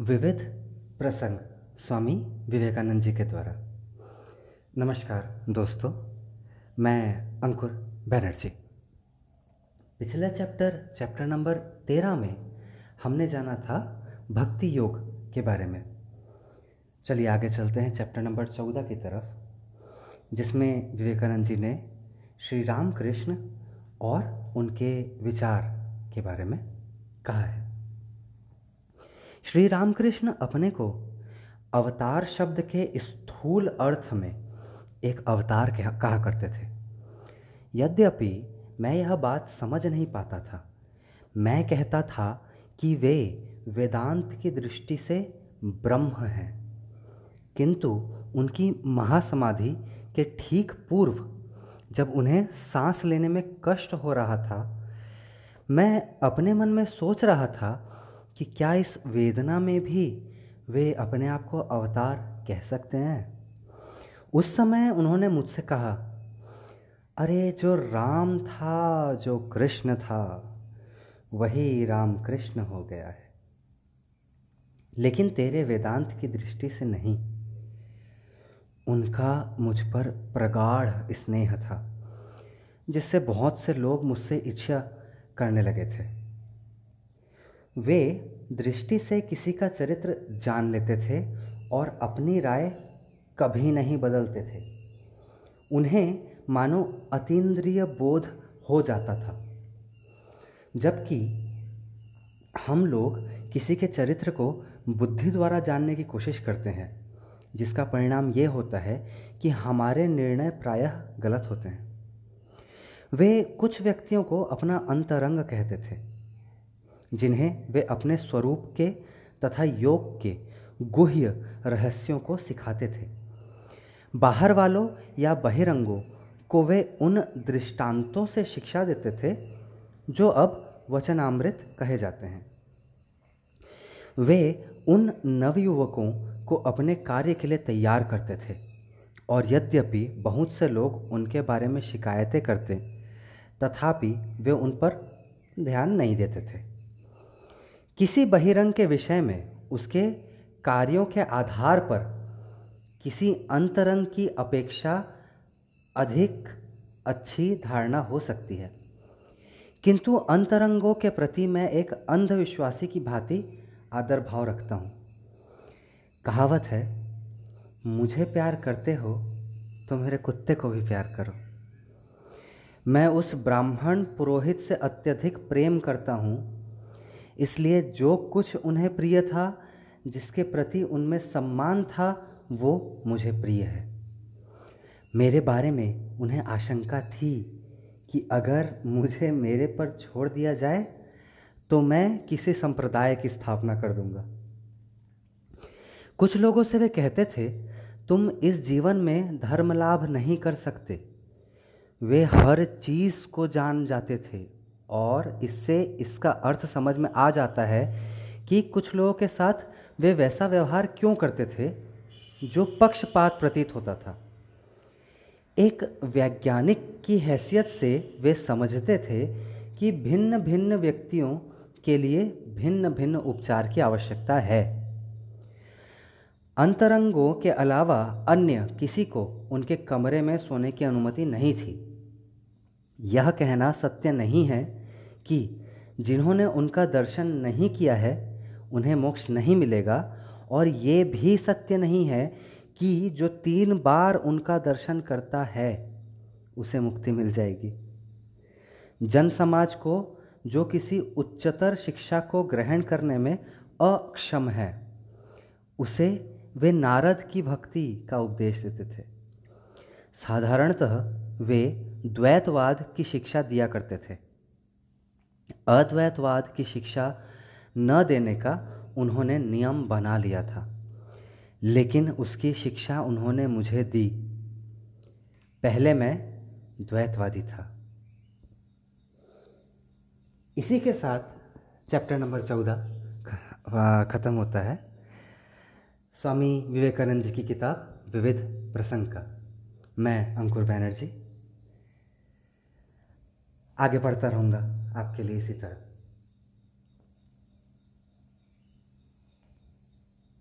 विविध प्रसंग स्वामी विवेकानंद जी के द्वारा। नमस्कार दोस्तों, मैं अंकुर बैनर्जी। पिछला चैप्टर चैप्टर नंबर तेरह में हमने जाना था भक्ति योग के बारे में। चलिए आगे चलते हैं चैप्टर नंबर चौदह की तरफ़, जिसमें विवेकानंद जी ने श्री राम कृष्ण और उनके विचार के बारे में कहा है। श्री रामकृष्ण अपने को अवतार शब्द के स्थूल अर्थ में एक अवतार कहा करते थे। यद्यपि मैं यह बात समझ नहीं पाता था, मैं कहता था कि वे वेदांत की दृष्टि से ब्रह्म हैं, किंतु उनकी महासमाधि के ठीक पूर्व, जब उन्हें सांस लेने में कष्ट हो रहा था, मैं अपने मन में सोच रहा था कि क्या इस वेदना में भी वे अपने आप को अवतार कह सकते हैं? उस समय उन्होंने मुझसे कहा, अरे, जो राम था, जो कृष्ण था, वही राम कृष्ण हो गया है। लेकिन तेरे वेदांत की दृष्टि से नहीं। उनका मुझ पर प्रगाढ़ स्नेह था, जिससे बहुत से लोग मुझसे इच्छा करने लगे थे। वे दृष्टि से किसी का चरित्र जान लेते थे और अपनी राय कभी नहीं बदलते थे। उन्हें मानो अतीन्द्रिय बोध हो जाता था। जबकि हम लोग किसी के चरित्र को बुद्धि द्वारा जानने की कोशिश करते हैं, जिसका परिणाम ये होता है कि हमारे निर्णय प्रायः गलत होते हैं। वे कुछ व्यक्तियों को अपना अंतरंग कहते थे। जिन्हें वे अपने स्वरूप के तथा योग के गुह्य रहस्यों को सिखाते थे। बाहर वालों या बहिरंगों को वे उन दृष्टांतों से शिक्षा देते थे, जो अब वचनामृत कहे जाते हैं। वे उन नवयुवकों को अपने कार्य के लिए तैयार करते थे, और यद्यपि बहुत से लोग उनके बारे में शिकायतें करते, तथापि वे उन पर ध्यान नहीं देते थे। किसी बहिरंग के विषय में उसके कार्यों के आधार पर किसी अंतरंग की अपेक्षा अधिक अच्छी धारणा हो सकती है। किंतु अंतरंगों के प्रति मैं एक अंधविश्वासी की भांति आदर भाव रखता हूँ। कहावत है, मुझे प्यार करते हो तो मेरे कुत्ते को भी प्यार करो। मैं उस ब्राह्मण पुरोहित से अत्यधिक प्रेम करता हूँ इसलिए जो कुछ उन्हें प्रिय था, जिसके प्रति उनमें सम्मान था, वो मुझे प्रिय है। मेरे बारे में उन्हें आशंका थी कि अगर मुझे मेरे पर छोड़ दिया जाए तो मैं किसी संप्रदाय की स्थापना कर दूँगा। कुछ लोगों से वे कहते थे, तुम इस जीवन में धर्म लाभ नहीं कर सकते। वे हर चीज़ को जान जाते थे। और इससे इसका अर्थ समझ में आ जाता है कि कुछ लोगों के साथ वे वैसा व्यवहार क्यों करते थे जो पक्षपात प्रतीत होता था। एक वैज्ञानिक की हैसियत से वे समझते थे कि भिन्न भिन्न व्यक्तियों के लिए भिन्न भिन्न उपचार की आवश्यकता है। अंतरंगों के अलावा अन्य किसी को उनके कमरे में सोने की अनुमति नहीं थी। यह कहना सत्य नहीं है कि जिन्होंने उनका दर्शन नहीं किया है, उन्हें मोक्ष नहीं मिलेगा। और ये भी सत्य नहीं है कि जो तीन बार उनका दर्शन करता है, उसे मुक्ति मिल जाएगी। जन समाज को, जो किसी उच्चतर शिक्षा को ग्रहण करने में अक्षम है, उसे वे नारद की भक्ति का उपदेश देते थे। साधारणतः वे द्वैतवाद की शिक्षा दिया करते थे। अद्वैतवाद की शिक्षा न देने का उन्होंने नियम बना लिया था। लेकिन उसकी शिक्षा उन्होंने मुझे दी। पहले मैं द्वैतवादी था। इसी के साथ चैप्टर नंबर चौदह ख़त्म होता है। स्वामी विवेकानंद जी की किताब विविध प्रसंग का। मैं अंकुर बैनर्जी आगे बढ़ता रहूँगा आपके लिए इसी तरह।